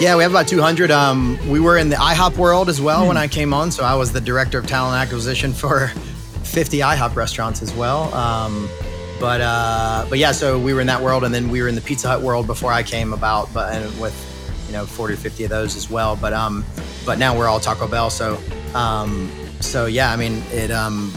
Yeah, we have about 200. Um, we were in the IHOP world as well when I came on. So I was the director of talent acquisition for 50 IHOP restaurants as well. Um, but uh, but yeah, so we were in that world, and then we were in the Pizza Hut world before I came about, but and with you know 40 or 50 of those as well. But um, but now we're all Taco Bell. So um, so yeah, I mean it um,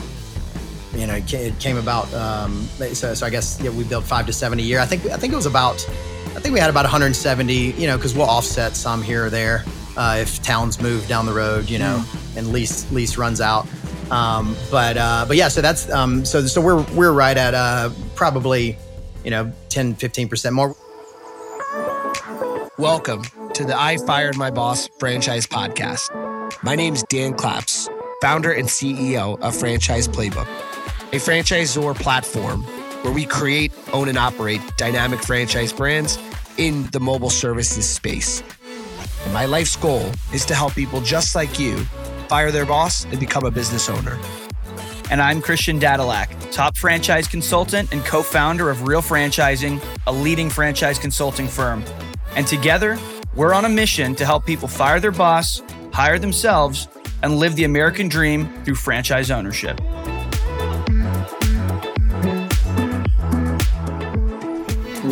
you know, it it came about. Um, so, so I guess yeah, we built five to seven a year. I think I think it was about. I think we had about 170. You know, because we'll offset some here or there uh, if towns move down the road. You know, and lease lease runs out. Um, but uh, but yeah, so that's um, so so we're we're right at uh, probably you know 10 15 percent more. Welcome to the I Fired My Boss franchise podcast. My name's Dan Claps, founder and CEO of Franchise Playbook, a franchisor platform where we create, own, and operate dynamic franchise brands in the mobile services space. And my life's goal is to help people just like you fire their boss and become a business owner. And I'm Christian Dadulak, top franchise consultant and co founder of Real Franchising, a leading franchise consulting firm. And together, we're on a mission to help people fire their boss, hire themselves, and live the American dream through franchise ownership.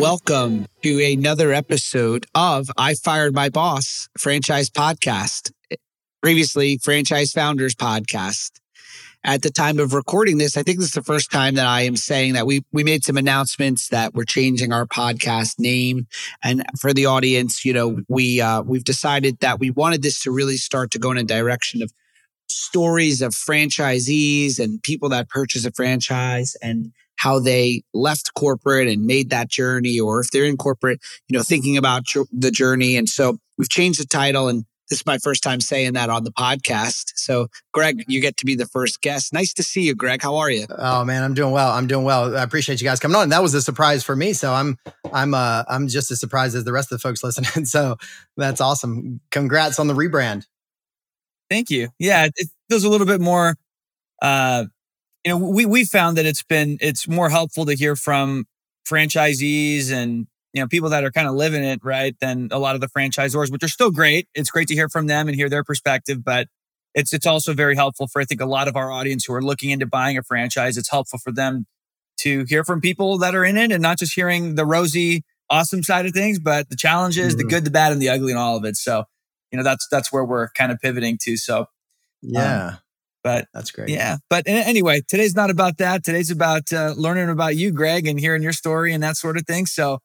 Welcome to another episode of I Fired My Boss franchise podcast, previously Franchise Founders podcast. At the time of recording this, I think this is the first time that I am saying that we we made some announcements that we're changing our podcast name. And for the audience, you know, we uh, we've decided that we wanted this to really start to go in a direction of stories of franchisees and people that purchase a franchise and how they left corporate and made that journey, or if they're in corporate, you know, thinking about jo- the journey. And so we've changed the title, and this is my first time saying that on the podcast. So, Greg, you get to be the first guest. Nice to see you, Greg. How are you? Oh man, I'm doing well. I'm doing well. I appreciate you guys coming on. That was a surprise for me, so I'm I'm uh I'm just as surprised as the rest of the folks listening. So that's awesome. Congrats on the rebrand. Thank you. Yeah, it feels a little bit more. Uh, you know, we we found that it's been it's more helpful to hear from franchisees and you know people that are kind of living it right than a lot of the franchisors, which are still great. It's great to hear from them and hear their perspective, but it's it's also very helpful for I think a lot of our audience who are looking into buying a franchise. It's helpful for them to hear from people that are in it and not just hearing the rosy, awesome side of things, but the challenges, the Mhm. good, the bad, and the ugly, and all of it. So, you know, that's that's where we're kind of pivoting to. So, Yeah, but that's great. yeah, but anyway, today's not about that. Today's about uh, learning about you, Greg, and hearing your story and that sort of thing. So,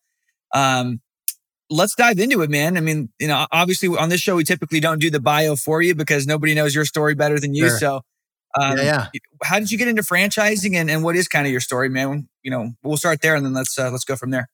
um, let's dive into it, man. I mean, you know, obviously on this show we typically don't do the bio for you because nobody knows your story better than you. Sure. So, um, yeah, yeah. how did you get into franchising, and, and what is kind of your story, man? You know, we'll start there, and then let's uh, let's go from there.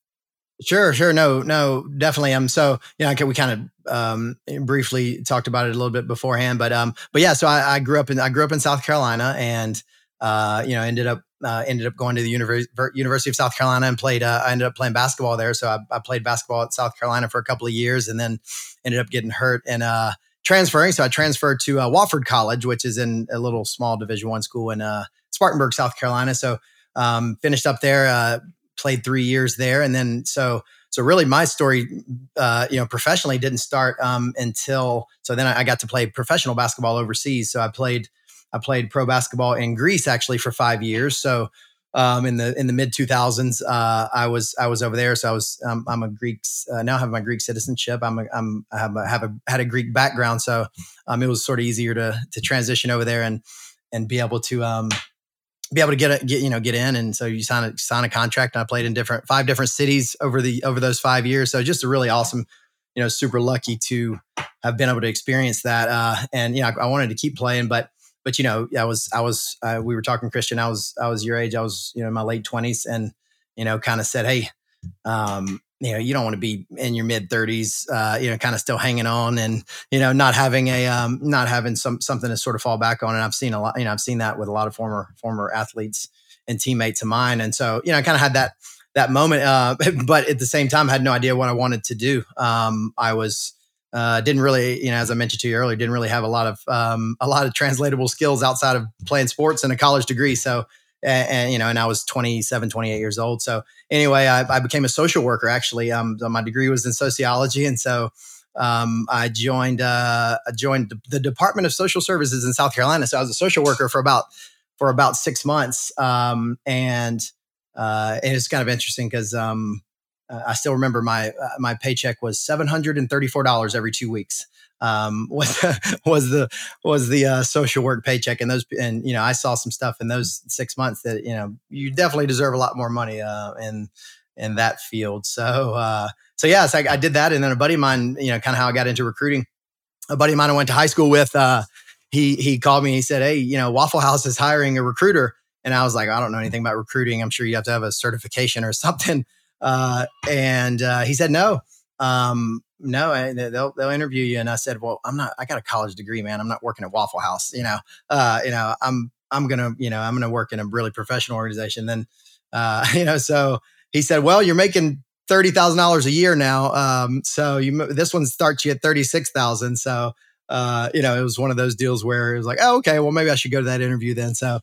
Sure, sure. No, no, definitely. Um, so you know, we kind of um briefly talked about it a little bit beforehand, but um, but yeah. So I, I grew up in I grew up in South Carolina, and uh, you know, ended up uh, ended up going to the University University of South Carolina and played. Uh, I ended up playing basketball there. So I, I played basketball at South Carolina for a couple of years, and then ended up getting hurt and uh transferring. So I transferred to uh, Wofford College, which is in a little small Division One school in uh Spartanburg, South Carolina. So um, finished up there. Played three years there, and then so so really my story, uh, you know, professionally didn't start um, until so then I, got to play professional basketball overseas. So I played I played pro basketball in Greece actually for five years. So um, in the in the mid two thousands, uh, I was I was over there. So I was um, I'm a Greek uh, now I have my Greek citizenship. I'm a, I'm I have a, have a had a Greek background, so um, it was sort of easier to to transition over there and and be able to um, be able to get a, get you know get in. And so you sign a sign a contract and I played in different five different cities over the over those five years. So just a really awesome you know super lucky to have been able to experience that. Uh and you know I, I wanted to keep playing but but you know I was I was uh, we were talking Christian I was I was your age. I was you know in my late 20s and you know kind of said hey um you know you don't want to be in your mid 30s uh you know kind of still hanging on and you know not having a um not having some something to sort of fall back on and i've seen a lot you know i've seen that with a lot of former former athletes and teammates of mine and so you know i kind of had that that moment uh but at the same time I had no idea what i wanted to do um i was uh, didn't really, you know, as I mentioned to you earlier, didn't really have a lot of um, a lot of translatable skills outside of playing sports and a college degree. So, and, and you know, and I was 27, 28 years old. So, anyway, I, I became a social worker. Actually, um, my degree was in sociology, and so um, I joined uh, I joined the Department of Social Services in South Carolina. So I was a social worker for about for about six months, um, and uh, and it's kind of interesting because um, uh, I still remember my uh, my paycheck was seven hundred and thirty four dollars every two weeks. Um, was was the was the uh, social work paycheck, and those and you know I saw some stuff in those six months that you know you definitely deserve a lot more money uh, in in that field. So uh, so yeah, so I, I, did that, and then a buddy of mine, you know, kind of how I got into recruiting. A buddy of mine I went to high school with. Uh, he he called me. He said, "Hey, you know, Waffle House is hiring a recruiter." And I was like, I don't know anything about recruiting. I'm sure you have to have a certification or something. Uh, and uh, he said, no, um, no, I, they'll they'll interview you. And I said, well, I'm not. I got a college degree, man. I'm not working at Waffle House. You know, uh, you know, I'm I'm gonna, you know, I'm gonna work in a really professional organization. Then, uh, you know, so he said, well, you're making thirty thousand dollars a year now. Um, so you this one starts you at thirty six thousand. So uh, you know, it was one of those deals where it was like, oh, okay, well, maybe I should go to that interview then. So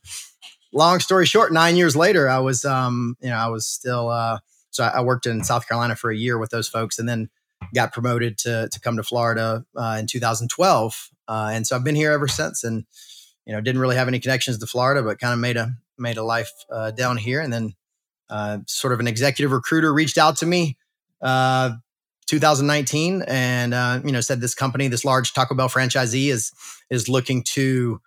long story short, nine years later, I was, um, you know, I was still, uh, so I, worked in South Carolina for a year with those folks and then got promoted to, to come to Florida uh, in 2012. Uh, and so I've been here ever since and, you know, didn't really have any connections to Florida, but kind of made a, made a life uh, down here. And then uh, sort of an executive recruiter reached out to me uh, 2019 and uh, you know said this company this large taco bell franchisee is is looking to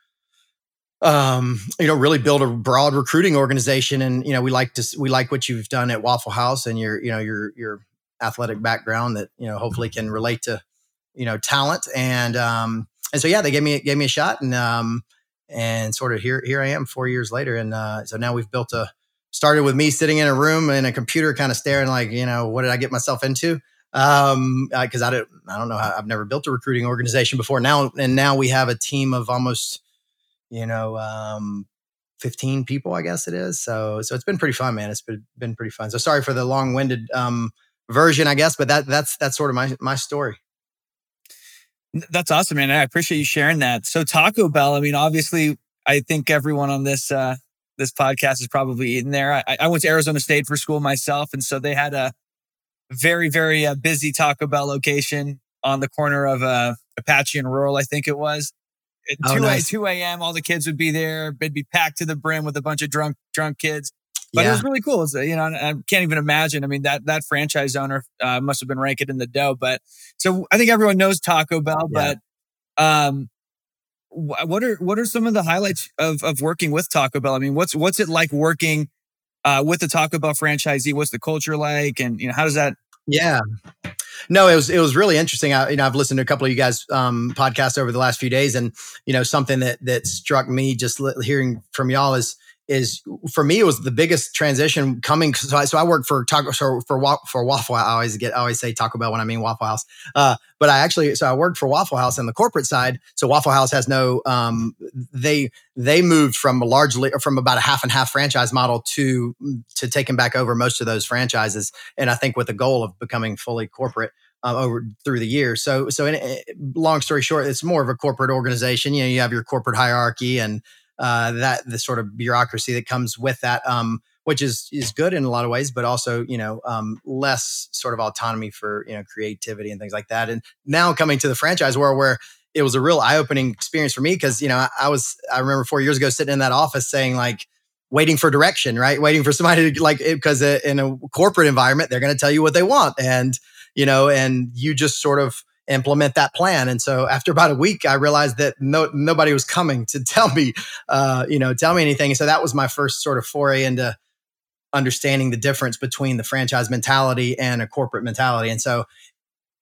um, you know, really build a broad recruiting organization. And you know, we like to we like what you've done at Waffle House and your you know your your athletic background that you know hopefully can relate to you know talent. And um, and so yeah, they gave me gave me a shot and um, and sort of here here I am four years later. And uh, so now we've built a started with me sitting in a room and a computer kind of staring like you know what did I get myself into um because uh, I don't I don't know how, I've never built a recruiting organization before now and now we have a team of almost you know, um, 15 people, I guess it is. So, so it's been pretty fun, man. It's been, been pretty fun. So sorry for the long winded, um, version, I guess, but that, that's, that's sort of my, my story. That's awesome, man. I appreciate you sharing that. So Taco Bell, I mean, obviously I think everyone on this, uh, this podcast is probably eating there. I, I went to Arizona State for school myself. And so they had a very, very uh, busy Taco Bell location on the corner of uh, Apache and Rural, I think it was. At oh, 2, nice. 2 a.m., all the kids would be there. It'd be packed to the brim with a bunch of drunk, drunk kids. But yeah. it was really cool. Was, you know, I can't even imagine. I mean, that that franchise owner uh, must have been ranking in the dough. But so I think everyone knows Taco Bell. Yeah. But um, what are what are some of the highlights of of working with Taco Bell? I mean, what's what's it like working uh, with the Taco Bell franchisee? What's the culture like, and you know, how does that? Yeah, no, it was it was really interesting. I, you know, I've listened to a couple of you guys um, podcasts over the last few days, and you know, something that that struck me just hearing from y'all is is for me it was the biggest transition coming. So I, so I work for Taco so for for Waffle. I always get I always say Taco Bell when I mean Waffle House. Uh, but I actually so I worked for Waffle House on the corporate side. So Waffle House has no um, they they moved from a largely from about a half and half franchise model to to taking back over most of those franchises, and I think with the goal of becoming fully corporate. Uh, over through the years. So, so in, in, long story short, it's more of a corporate organization. You know, you have your corporate hierarchy and uh, that the sort of bureaucracy that comes with that, um, which is is good in a lot of ways, but also you know um, less sort of autonomy for you know creativity and things like that. And now coming to the franchise world where it was a real eye opening experience for me because you know I, I was I remember four years ago sitting in that office saying like waiting for direction, right? Waiting for somebody to like because in a corporate environment they're going to tell you what they want, and you know, and you just sort of implement that plan. And so after about a week, I realized that no, nobody was coming to tell me, uh, you know, tell me anything. And so that was my first sort of foray into understanding the difference between the franchise mentality and a corporate mentality. And so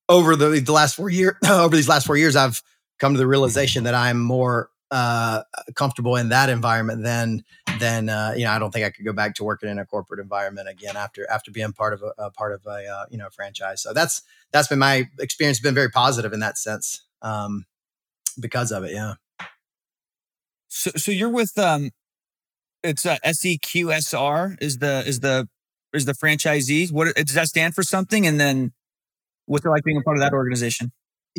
over the, the last four years, over these last four years, I've come to the realization that I'm more uh, comfortable in that environment then then uh, you know. I don't think I could go back to working in a corporate environment again after after being part of a, a part of a uh, you know franchise. So that's that's been my experience. Been very positive in that sense um, because of it. Yeah. So so you're with um, it's uh, SEQSR is the is the is the franchisees. What does that stand for? Something, and then what's it like being a part of that organization?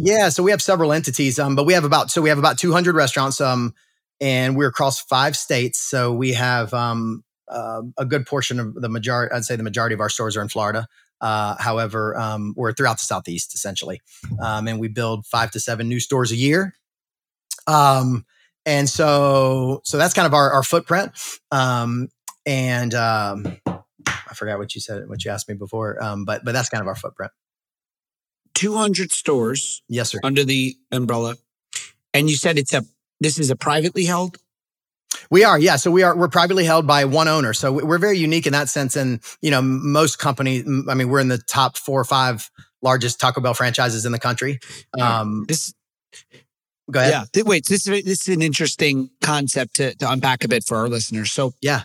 Yeah, so we have several entities, um, but we have about so we have about 200 restaurants, um, and we're across five states. So we have um, uh, a good portion of the majority, I'd say the majority of our stores are in Florida. Uh, however, um, we're throughout the Southeast essentially, um, and we build five to seven new stores a year. Um, and so, so that's kind of our, our footprint. Um, and um, I forgot what you said, what you asked me before, um, but but that's kind of our footprint. 200 stores. Yes, sir. Under the umbrella. And you said it's a this is a privately held we are, yeah. So we are, we're privately held by one owner. So we're very unique in that sense. And, you know, most companies, I mean, we're in the top four or five largest Taco Bell franchises in the country. Um, this, go ahead. Yeah. Wait, this, this is an interesting concept to, to unpack a bit for our listeners. So, yeah,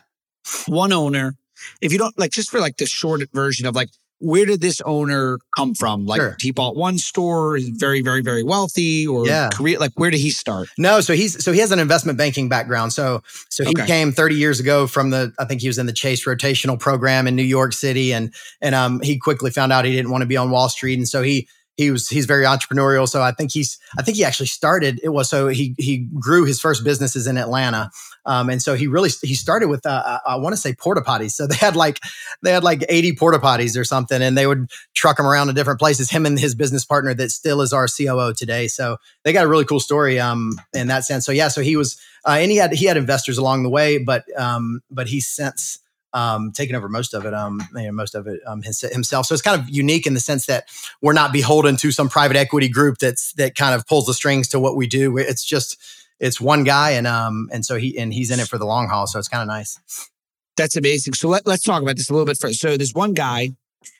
one owner, if you don't like, just for like the short version of like, where did this owner come from? Like sure. he bought one store, is very, very, very wealthy, or yeah. Korea, like where did he start? No, so he's so he has an investment banking background. So so he okay. came 30 years ago from the I think he was in the Chase rotational program in New York City, and and um he quickly found out he didn't want to be on Wall Street, and so he he was he's very entrepreneurial so i think he's i think he actually started it was so he he grew his first businesses in atlanta um, and so he really he started with uh, I want to say porta potties. So they had like they had like 80 porta potties or something, and they would truck them around to different places. Him and his business partner that still is our COO today. So they got a really cool story um, in that sense. So yeah, so he was uh, and he had he had investors along the way, but um, but he's since um, taken over most of it, um, you know, most of it um, his, himself. So it's kind of unique in the sense that we're not beholden to some private equity group that's that kind of pulls the strings to what we do. It's just it's one guy, and um, and so he and he's in it for the long haul. So it's kind of nice. That's amazing. So let, let's talk about this a little bit first. So there's one guy,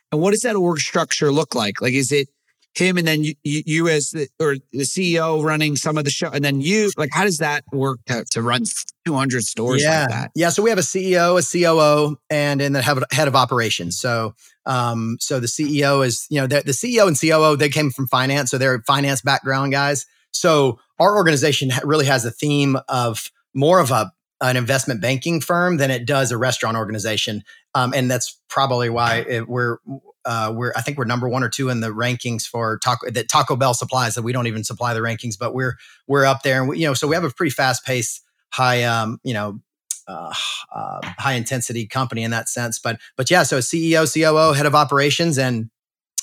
and what does that org structure look like? Like, is it him and then you, you, as the or the CEO running some of the show, and then you like how does that work to, to run 200 stores yeah. like that? Yeah, so we have a CEO, a COO, and then the head of operations. So um, so the CEO is you know the, the CEO and COO they came from finance, so they're finance background guys. So our organization really has a theme of more of a an investment banking firm than it does a restaurant organization, um, and that's probably why it, we're uh, we're I think we're number one or two in the rankings for Taco that Taco Bell supplies that we don't even supply the rankings, but we're we're up there, and we, you know so we have a pretty fast paced, high um, you know uh, uh, high intensity company in that sense. But but yeah, so CEO, COO, head of operations, and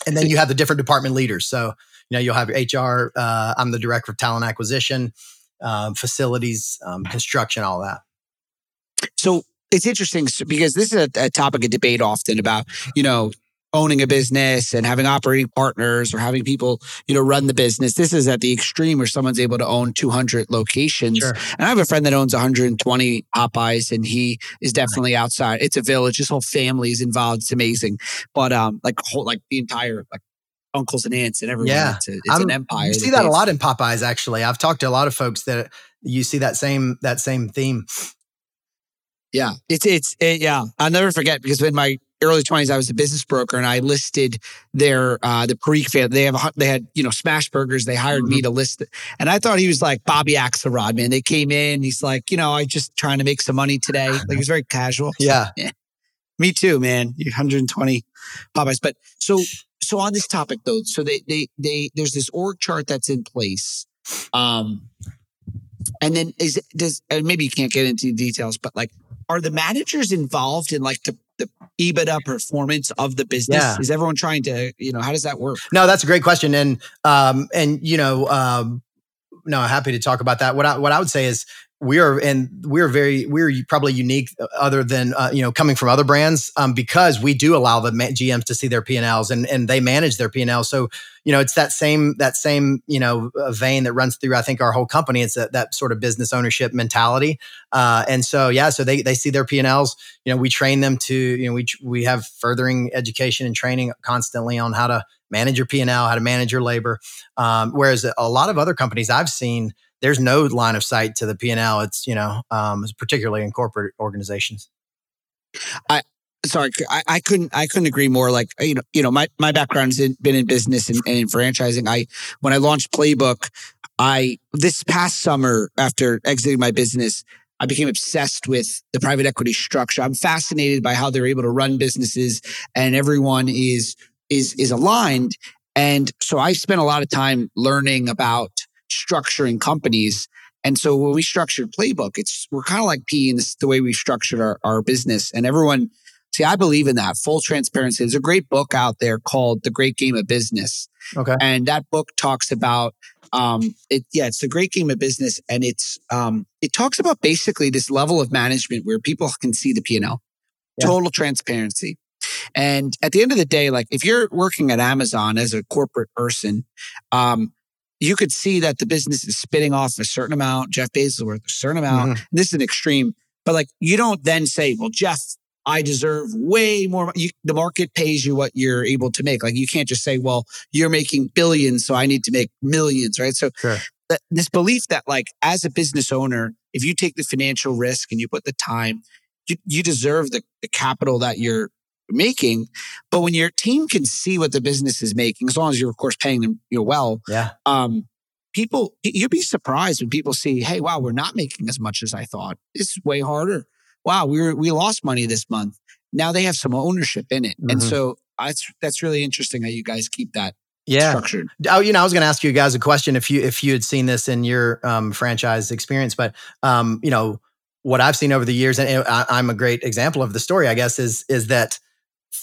and then you have the different department leaders. So you know you'll have HR. Uh, I'm the director of talent acquisition, uh, facilities, um, construction, all that. So it's interesting because this is a, a, topic of debate often about you know owning a business and having operating partners or having people, you know, run the business. This is at the extreme where someone's able to own 200 locations. Sure. And I have a friend that owns 120 Popeyes and he is definitely outside. It's a village. His whole family is involved. It's amazing. But um, like whole, like the entire like uncles and aunts and everyone. Yeah. It's, a, it's an empire. You see that, that a lot in Popeyes, actually. I've talked to a lot of folks that you see that same that same theme. Yeah, it's it's it, yeah. I'll never forget because when my early 20s, I was a business broker and I listed their, uh, the Parikh family. They have, they had, you know, smash burgers. They hired mm-hmm. me to list it. And I thought he was like Bobby Axelrod, man. They came in, he's like, you know, I just trying to make some money today. Like he's very casual. Yeah. yeah. Me too, man. 120 Popeyes. But so, so on this topic though, so they, they, they, there's this org chart that's in place. Um, and then is does and maybe you can't get into details, but like, are the managers involved in like the the EBITDA performance of the business? Yeah. Is everyone trying to, you know, how does that work? No, that's a great question. And, um, and, you know, um, no, happy to talk about that. What I, what I would say is we are and we're very we're probably unique uh, other than uh, you know coming from other brands um, because we do allow the GMs to see their P&Ls and and they manage their p&l so you know it's that same that same you know uh, vein that runs through I think our whole company. It's that, that sort of business ownership mentality. Uh, and so yeah so they they see their P&Ls you know we train them to you know we we have furthering education and training constantly on how to manage your P&L how to manage your labor. Um, whereas a lot of other companies I've seen there's no line of sight to the P&L. It's, you know, um, particularly in corporate organizations. I, sorry, I, I, couldn't, I couldn't agree more. Like, you know, you know, my, my background has been in business and, and in franchising. I, when I launched Playbook, I, this past summer after exiting my business, I became obsessed with the private equity structure. I'm fascinated by how they're able to run businesses and everyone is, is, is aligned. And so I spent a lot of time learning about structuring companies. And so when we structured Playbook, it's we're kind of like P in the way we structured our, our business. And everyone See, I believe in that full transparency. There's a great book out there called The Great Game of Business. Okay. And that book talks about um it yeah, it's the great game of business and it's um it talks about basically this level of management where people can see the P&L. Yeah. Total transparency. And at the end of the day, like if you're working at Amazon as a corporate person, um, you could see that the business is spitting off a certain amount. Jeff Bezos worth a certain amount. Mhm. This is an extreme, but like you don't then say, well, Jeff, I deserve way more. You, the market pays you what you're able to make. Like you can't just say, well, you're making billions, so I need to make millions, right? So Sure. th- this belief that like as a business owner, if you take the financial risk and you put the time, you, you deserve the, the capital that you're making. But when your team can see what the business is making, as long as you're of course paying them you know, well, Yeah. um, people you'd be surprised when people see, hey, wow, we're not making as much as I thought. It's way harder. Wow, we were we lost money this month. Now they have some ownership in it, and Mhm. so that's that's really interesting how you guys keep that Yeah. structured. Oh, you know, I was going to ask you guys a question if you if you had seen this in your um, franchise experience, but um, you know what I've seen over the years, and I, I'm a great example of the story, I guess, is is that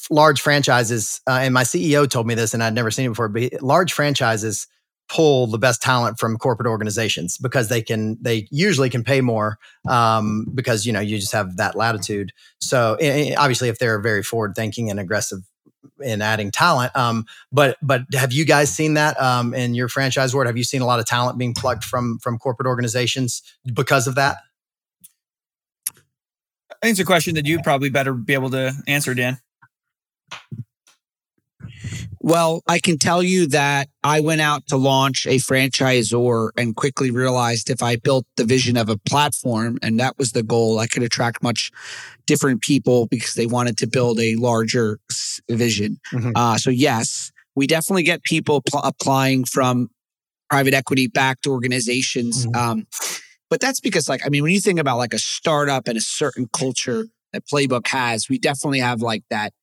large franchises, uh, and my CEO told me this, and I'd never seen it before, but large franchises pull the best talent from corporate organizations because they can they usually can pay more um, because you know you just have that latitude. So obviously, if they're very forward thinking and aggressive in adding talent, um, but but have you guys seen that um, in your franchise world? Have you seen a lot of talent being plucked from from corporate organizations because of that? I think it's a question that you'd probably better be able to answer, Dan. Well, I can tell you that I went out to launch a franchisor and quickly realized if I built the vision of a platform and that was the goal, I could attract much different people because they wanted to build a larger vision. Mhm. Uh, so, yes, we definitely get people pl- applying from private equity backed organizations. Mhm. Um, but that's because, like, I mean, when you think about like a startup and a certain culture that Playbook has, we definitely have like that.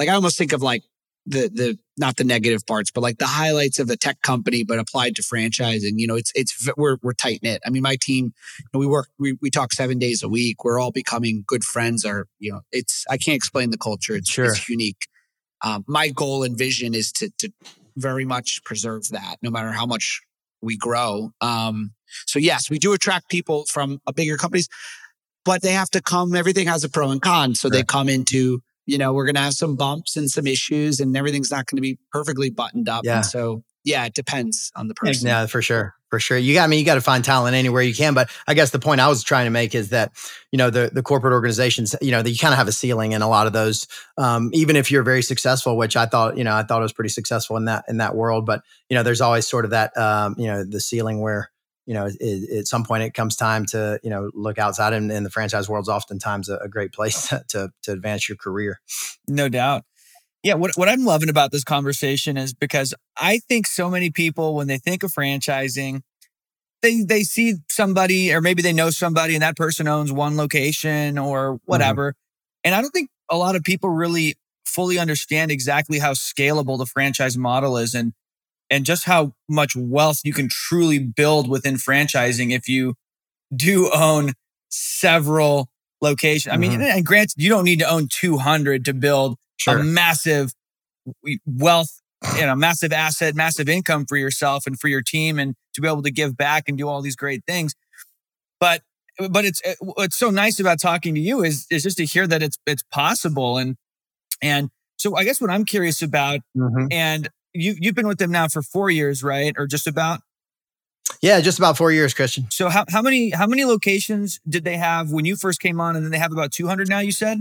Like, I almost think of like the the not the negative parts, but like the highlights of a tech company, but applied to franchising. You know, it's it's we're we're tight knit. I mean, my team, we work we we talk seven days a week. We're all becoming good friends. Or you know, it's I can't explain the culture. It's, Sure. it's unique. Um, my goal and vision is to to very much preserve that, no matter how much we grow. Um, so yes, we do attract people from uh, bigger companies, but they have to come. Everything has a pro and con, so they come into you know we're going to have some bumps and some issues, and everything's not going to be perfectly buttoned up. Yeah. And so yeah, it depends on the person. Yeah, for sure. For sure. You got I mean you got to find talent anywhere you can, but I guess the point I was trying to make is that, you know, the the corporate organizations, you know, you kind of have a ceiling in a lot of those. Um, even if you're very successful, which I thought, you know, I thought I was pretty successful in that in that world, but you know, there's always sort of that um, you know, the ceiling where you know, it, at some point it comes time to, you know, look outside and, and the franchise world's oftentimes a, a great place to, to advance your career. No doubt. Yeah, what, what I'm loving about this conversation is because I think so many people, when they think of franchising, they they see somebody or maybe they know somebody and that person owns one location or mm-hmm. whatever. And I don't think a lot of people really fully understand exactly how scalable the franchise model is and and just how much wealth you can truly build within franchising if you do own several locations. I mean, Mhm. and granted, you don't need to own 200 to build Sure. a massive wealth, you know, massive asset, massive income for yourself and for your team and to be able to give back and do all these great things. But but it's what's so nice about talking to you is is just to hear that it's it's possible and and so I guess what I'm curious about Mhm. and you you've been with them now for 4 years, right? Or just about. Yeah, just about four years, Christian. So how how many how many locations did they have when you first came on and then they have about 200 now you said?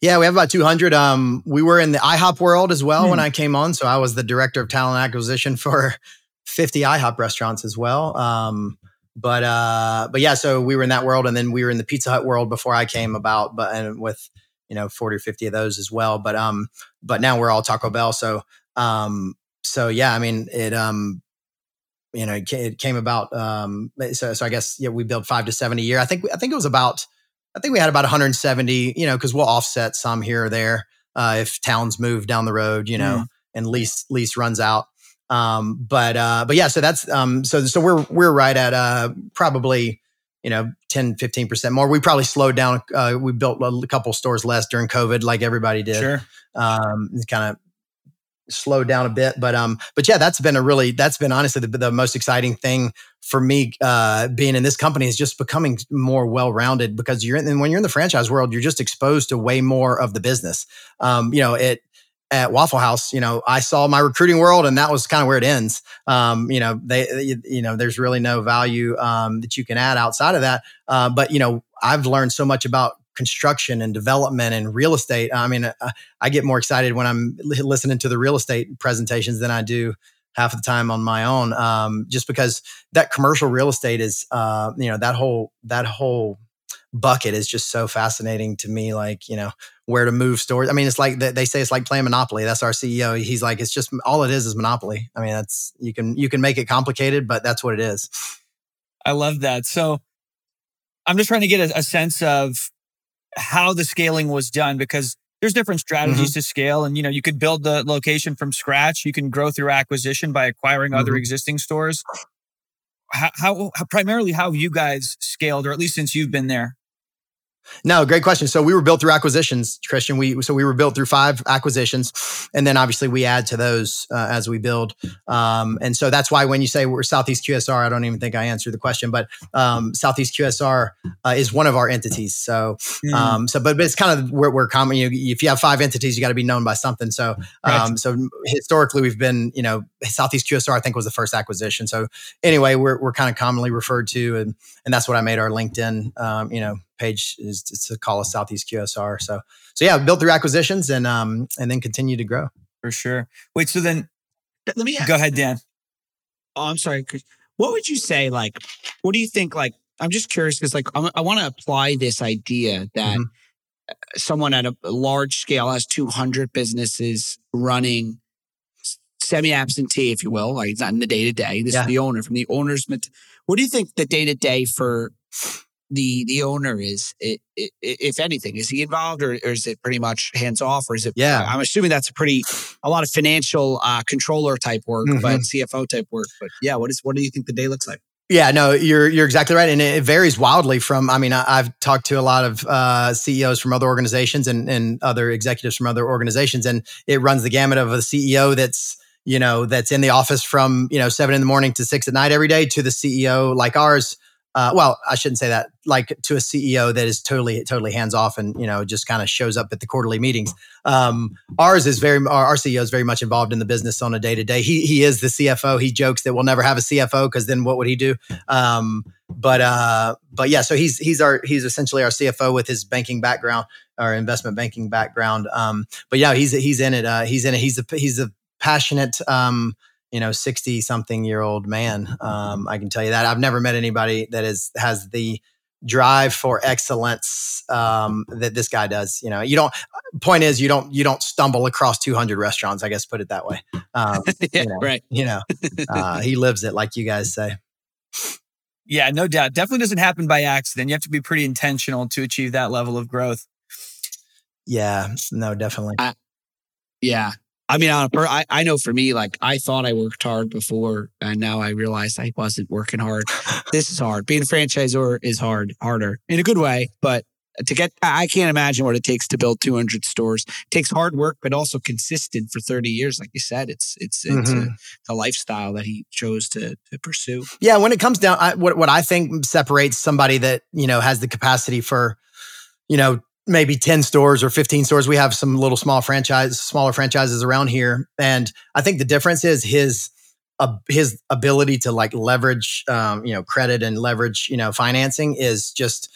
Yeah, we have about 200. Um, we were in the IHOP world as well when Hmm. I came on. So I was the director of talent acquisition for 50 IHOP restaurants as well. Um, but uh, but yeah, so we were in that world, and then we were in the Pizza Hut world before I came about, but and with you know 40 or 50 of those as well. But um, but now we're all Taco Bell. So um, so yeah, I mean it um, you know, it it came about. Um, so so I guess yeah, we built five to seven a year. I think I think it was about. I think we had about 170, you know, because we'll offset some here or there uh, if towns move down the road, you know, and lease lease runs out. Um, but uh, but yeah, so that's um, so so we're we're right at uh, probably you know 10 15% more we probably slowed down uh, we built a couple stores less during covid like everybody did Sure. um kind of slowed down a bit but um but yeah that's been a really that's been honestly the, the most exciting thing for me uh being in this company is just becoming more well-rounded because you're in when you're in the franchise world you're just exposed to way more of the business um you know it at Waffle House, you know, I saw my recruiting world, and that was kind of where it ends. Um, you know, they, you know, there's really no value um, that you can add outside of that. Uh, but you know, I've learned so much about construction and development and real estate. I mean, I, I get more excited when I'm listening to the real estate presentations than I do half of the time on my own. Um, just because that commercial real estate is, uh, you know, that whole that whole bucket is just so fascinating to me. Like, you know, where to move stores. I mean, it's like they say it's like playing Monopoly. That's our CEO. He's like, it's just all it is is Monopoly. I mean, that's you can you can make it complicated, but that's what it is. I love that. So I'm just trying to get a, a sense of how the scaling was done because there's different strategies mm-hmm. to scale and you know you could build the location from scratch you can grow through acquisition by acquiring mm-hmm. other existing stores how, how, how, primarily how have you guys scaled or at least since you've been there no, great question. So we were built through acquisitions, Christian. We so we were built through five acquisitions, and then obviously we add to those uh, as we build. Um, and so that's why when you say we're Southeast QSR, I don't even think I answered the question, but um, Southeast QSR uh, is one of our entities. So mm. um, so but, but it's kind of where we're common. You, if you have five entities, you got to be known by something. So right. Um, so historically we've been you know Southeast QSR I think was the first acquisition. So anyway, we're we're kind of commonly referred to, and and that's what I made our LinkedIn um, you know page is to call us Southeast QSR. So so yeah, built through acquisitions and um and then continue to grow. For sure. Wait, so then let me ask, go ahead, Dan. Oh, I'm sorry. What would you say? Like, what do you think? Like, I'm just curious because, like, I'm, i want to apply this idea that mm-hmm. someone at a large scale has 200 businesses running semi-absentee, if you will. Like, it's not in the day to day. This yeah. is the owner from the owner's. What do you think the day to day for the the owner is it, it, if anything is he involved or, or, is it pretty much hands off or is it yeah i'm assuming that's a pretty a lot of financial uh, controller type work mm-hmm. but cfo type work but yeah what is what do you think the day looks like yeah, no, you're you're exactly right, and it varies wildly from. I mean, I, have talked to a lot of uh, CEOs from other organizations and and other executives from other organizations, and it runs the gamut of a CEO that's you know that's in the office from you know seven in the morning to six at night every day to the CEO like ours uh, well, I shouldn't say that, like to a CEO that is totally, totally hands off and, you know, just kind of shows up at the quarterly meetings. Um, ours is very, our, our, CEO is very much involved in the business on a day to day. He, he is the CFO. He jokes that we'll never have a CFO because then what would he do? Um, but, uh, but yeah, so he's, he's our, he's essentially our CFO with his banking background, our investment banking background. Um, but yeah, he's, he's in it. Uh, he's in it. He's a, he's a passionate, um, you know 60 something year old man um, i can tell you that. I've never met anybody that is has the drive for excellence um, that this guy does you know. You don't point is you don't you don't stumble across 200 restaurants i guess put it that way. Um, yeah, you know, right. you know uh, he lives it like you guys say. Yeah no doubt. Definitely doesn't happen by accident. You have to be pretty intentional to achieve that level of growth. Yeah no definitely. I, yeah I mean, on a per, I, I know for me, like I thought I worked hard before, and now I realized I wasn't working hard. this is hard. Being a franchisor is hard, harder in a good way, but to get, I can't imagine what it takes to build 200 stores. It takes hard work, but also consistent for 30 years. Like you said, it's it's it's, mm-hmm. a, a, lifestyle that he chose to, to pursue. Yeah, when it comes down, I, what what I think separates somebody that you know has the capacity for, you know, maybe 10 stores or 15 stores. We have some little small franchise, smaller franchises around here. And I think the difference is his, uh, his ability to like leverage, um, you know, credit and leverage, you know, financing is just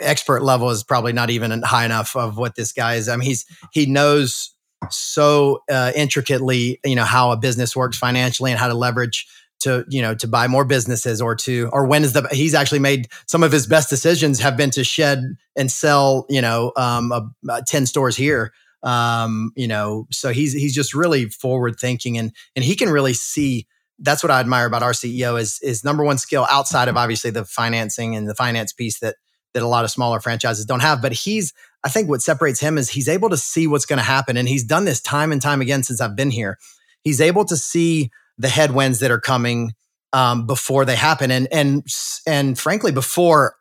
expert level is probably not even high enough of what this guy is. I mean, he's, he knows so uh, intricately, you know, how a business works financially and how to leverage to you know to buy more businesses or to or when is the he's actually made some of his best decisions have been to shed and sell you know um, a, a 10 stores here. Um, you know so he's he's just really forward thinking and and he can really see that's what I admire about our CEO is is number one skill outside of obviously the financing and the finance piece that that a lot of smaller franchises don't have. But he's I think what separates him is he's able to see what's going to happen. And he's done this time and time again since I've been here. He's able to see the headwinds that are coming um, before they happen, and and and frankly, before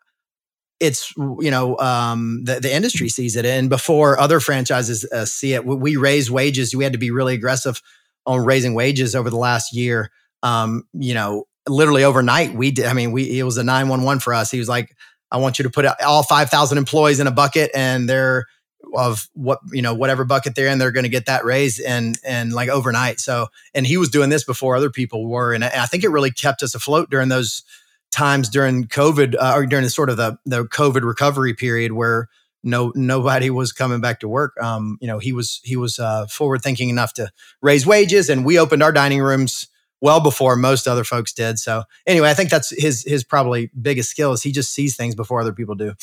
it's you know um, the the industry sees it, and before other franchises uh, see it, we raise wages. We had to be really aggressive on raising wages over the last year. Um, you know, literally overnight, we did. I mean, we it was a nine one one for us. He was like, "I want you to put all five thousand employees in a bucket, and they're of what you know whatever bucket they're in they're going to get that raise and and like overnight. So and he was doing this before other people were and i think it really kept us afloat during those times during covid uh, or during the sort of the the covid recovery period where no nobody was coming back to work. Um you know he was he was uh forward thinking enough to raise wages and we opened our dining rooms well before most other folks did. So anyway i think that's his his probably biggest skill is he just sees things before other people do.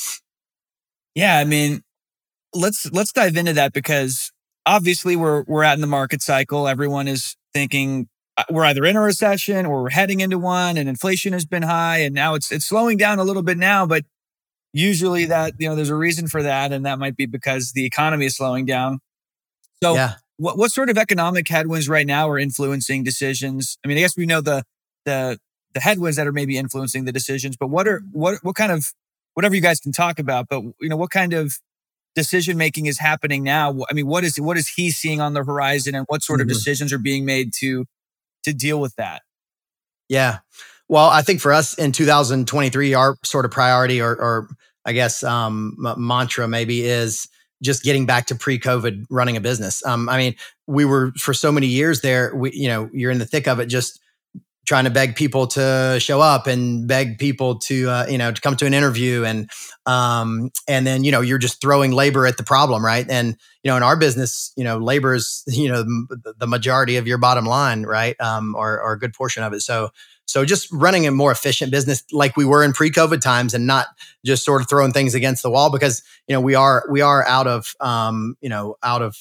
Yeah i mean let's let's dive into that because obviously we're we're out in the market cycle. Everyone is thinking uh, we're either in a recession or we're heading into one, and inflation has been high, and now it's it's slowing down a little bit now, but usually that you know there's a reason for that, and that might be because the economy is slowing down. So, yeah. what what sort of economic headwinds right now are influencing decisions? I mean, I guess we know the the the headwinds that are maybe influencing the decisions, but what are what what kind of whatever you guys can talk about, but you know what kind of decision making is happening now? I mean, what is what is he seeing on the horizon, and what sort mm-hmm. of decisions are being made to to deal with that? Yeah, well, I think for us in 2023, our sort of priority, or, or I guess um, m- mantra maybe is just getting back to pre-COVID running a business. Um, I mean, we were for so many years there. We, you know, you're in the thick of it, just trying to beg people to show up and beg people to uh, you know to come to an interview. And um, and then you know you're just throwing labor at the problem right? And you know in our business you know labor is you know the, majority of your bottom line right? Um, or, or a good portion of it. So so just running a more efficient business like we were in pre-covid times and not just sort of throwing things against the wall because you know we are we are out of um, you know out of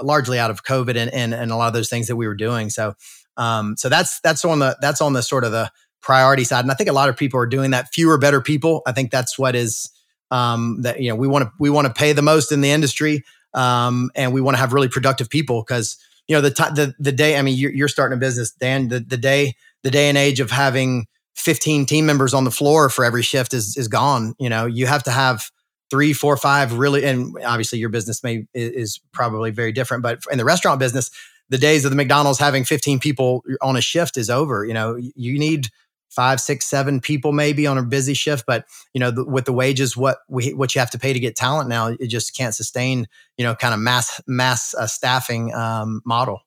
largely out of covid and, and and a lot of those things that we were doing. So um, so that's that's on the that's on the sort of the priority side, and I think a lot of people are doing that. Fewer, better people. I think that's what is um, that you know we want to we want to pay the most in the industry, um, and we want to have really productive people because you know the t- the the day. I mean, you're, you're starting a business, Dan. The the day the day and age of having 15 team members on the floor for every shift is is gone. You know, you have to have three, four, five really, and obviously your business may is probably very different, but in the restaurant business, the days of the McDonald's having 15 people on a shift is over. You know, you need five, six, seven people maybe on a busy shift, but you know, the, with the wages, what we what you have to pay to get talent now, it just can't sustain. You know, kind of mass mass uh, staffing um, model.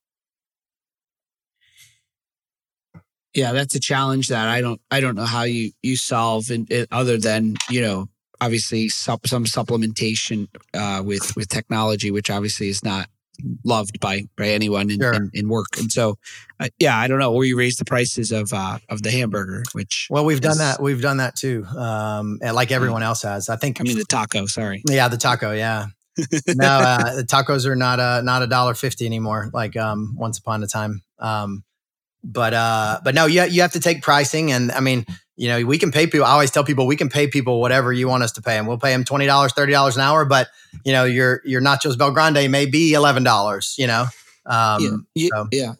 Yeah, that's a challenge that I don't I don't know how you you solve, in, in other than you know obviously some supplementation uh, with with technology, which obviously is not loved by by anyone in, sure. in, in, work. And so, uh, yeah, I don't know. Or you raise the prices of uh, of the hamburger, which well, we've is, done that. We've done that too, um, like everyone else has. I think. I mean, the taco. Sorry. Yeah, the taco. Yeah. no, uh, the tacos are not a not a dollar fifty anymore. Like um, once upon a time. Um, but uh, but no, you you have to take pricing, and I mean, you know, we can pay people. I always tell people we can pay people whatever you want us to pay them. We'll pay them twenty dollars, thirty dollars an hour, but you know, your your nachos BellGrande may be eleven dollars. You know, um, yeah, so. yeah.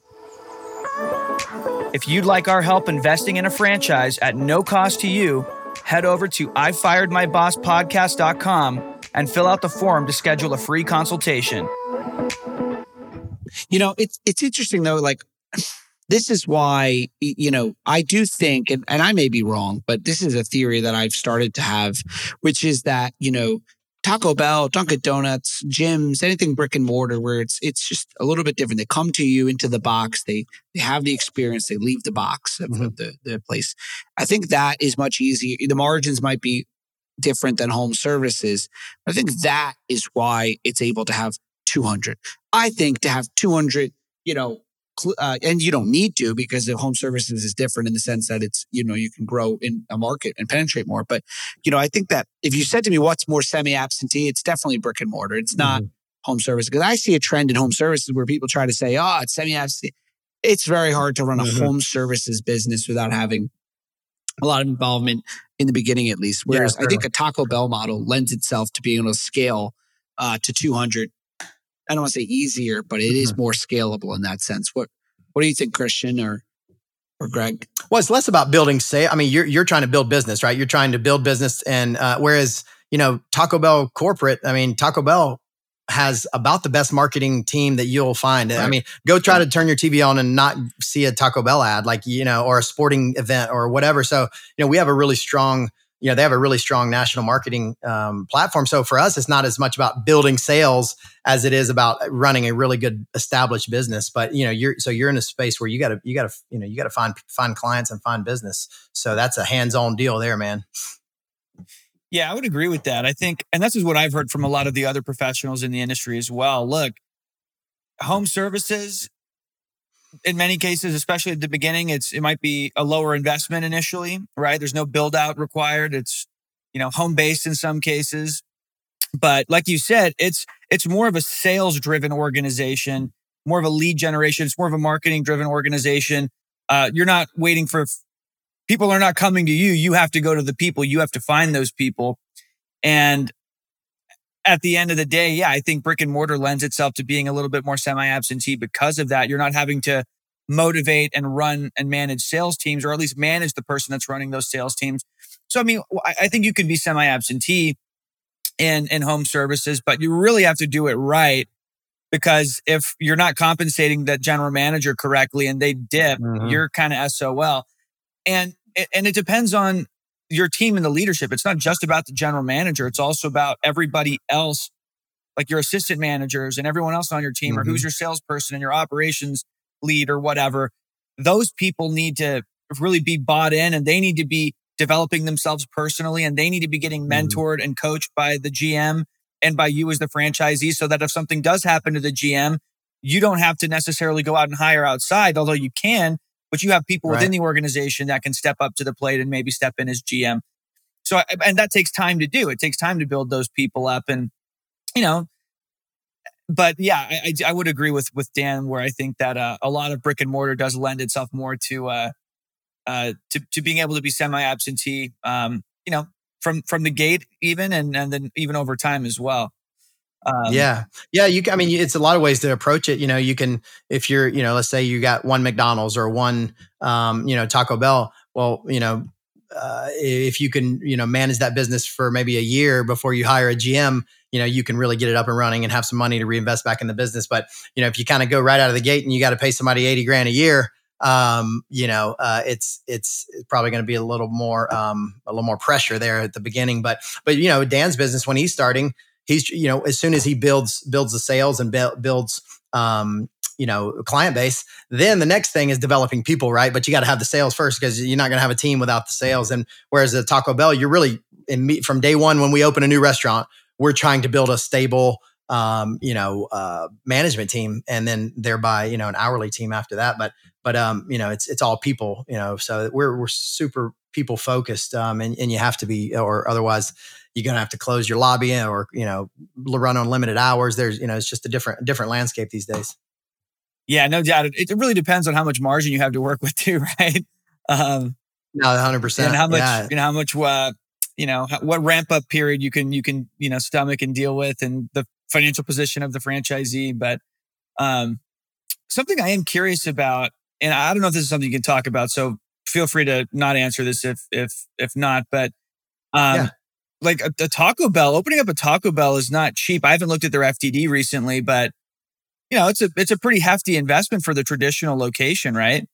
If you'd like our help investing in a franchise at no cost to you, head over to I fired my boss podcast.com and fill out the form to schedule a free consultation. You know, it's it's interesting though, like this is why, you know, I do think, and, and I may be wrong, but this is a theory that I've started to have, which is that, you know, Taco Bell, Dunkin' Donuts, gyms, anything brick and mortar where it's it's just a little bit different. They come to you into the box, they they have the experience, they leave the box of, mm-hmm. the, the place. I think that is much easier. The margins might be different than home services. I think that is why it's able to have 200. I think to have 200, you know, uh, and you don't need to because the home services is different in the sense that it's you know you can grow in a market and penetrate more. But you know i think that if you said to me what's more semi-absentee? it's definitely brick and mortar. It's not mm-hmm. home service because i see a trend in home services where people try to say oh it's semi-absentee. It's very hard to run a mm-hmm. home services business without having a lot of involvement in the beginning at least. Whereas yeah, i think a taco bell model lends itself to being able to scale uh, to 200 I don't want to say easier, but it is mm-hmm. more scalable in that sense. What What do you think, Christian? Or or Greg? Well, it's less about building say. I mean, you're you're trying to build business, right? You're trying to build business, and uh, whereas you know Taco Bell corporate, I mean, Taco Bell has about the best marketing team that you'll find. Right. I mean, go try to turn your TV on and not see a Taco Bell ad, like you know, or a sporting event or whatever. So you know, we have a really strong you know they have a really strong national marketing um, platform. So for us it's not as much about building sales as it is about running a really good established business. But you know you're so you're in a space where you got to you got to you know you got to find find clients and find business. So that's a hands-on deal there man. Yeah i would agree with that. I think and this is what i've heard from a lot of the other professionals in the industry as well. Look home services in many cases, especially at the beginning, it's it might be a lower investment initially, right? There's no build out required. It's you know home based in some cases, but like you said, it's it's more of a sales driven organization, more of a lead generation. It's more of a marketing driven organization. Uh, you're not waiting for people are not coming to you. You have to go to the people. You have to find those people, and at the end of the day, yeah, I think brick and mortar lends itself to being a little bit more semi absentee because of that. You're not having to motivate and run and manage sales teams, or at least manage the person that's running those sales teams. So, I mean, I think you can be semi absentee in, in home services, but you really have to do it right because if you're not compensating that general manager correctly and they dip, mm-hmm. you're kind of SOL. And, and it depends on your team and the leadership. It's not just about the general manager. It's also about everybody else, like your assistant managers and everyone else on your team, mm-hmm. or who's mm-hmm. your salesperson and your operations lead or whatever. Those people need to really be bought in and they need to be developing themselves personally and they need to be getting mm-hmm. mentored mm-hmm. and coached by the GM and by you as the franchisee so that if something does happen to the GM, you don't have to necessarily go out and hire outside, although you can but you have people right. within the organization that can step up to the plate and maybe step in as GM. So, and that takes time to do. It takes time to build those people up, and you know. But yeah, I, I would agree with with Dan where I think that uh, a lot of brick and mortar does lend itself more to uh, uh, to to being able to be semi absentee. Um, you know, from from the gate even, and and then even over time as well. Um, yeah, yeah. You, I mean, it's a lot of ways to approach it. You know, you can if you're, you know, let's say you got one McDonald's or one, um, you know, Taco Bell. Well, you know, uh, if you can, you know, manage that business for maybe a year before you hire a GM, you know, you can really get it up and running and have some money to reinvest back in the business. But you know, if you kind of go right out of the gate and you got to pay somebody eighty grand a year, um, you know, uh, it's it's probably going to be a little more um, a little more pressure there at the beginning. But but you know, Dan's business when he's starting he's you know as soon as he builds builds the sales and builds um, you know client base then the next thing is developing people right? But you got to have the sales first because you're not going to have a team without the sales. And whereas at taco bell you're really in from day one when we open a new restaurant we're trying to build a stable um, you know uh, management team and then thereby you know an hourly team after that. But but um, you know it's it's all people you know so we're we're super people focused um, and, and you have to be or otherwise you're going to have to close your lobby or you know run on limited hours. There's you know it's just a different different landscape these days. Yeah no doubt. It, it really depends on how much margin you have to work with too right? Um no 100% and how much yeah. you know how much uh you know what ramp up period you can you can you know stomach and deal with and the financial position of the franchisee. But um something i am curious about and i don't know if this is something you can talk about so feel free to not answer this if if if not but um yeah like a, a, Taco Bell, opening up a Taco Bell is not cheap. I haven't looked at their FDD recently, but you know, it's a it's a pretty hefty investment for the traditional location, right?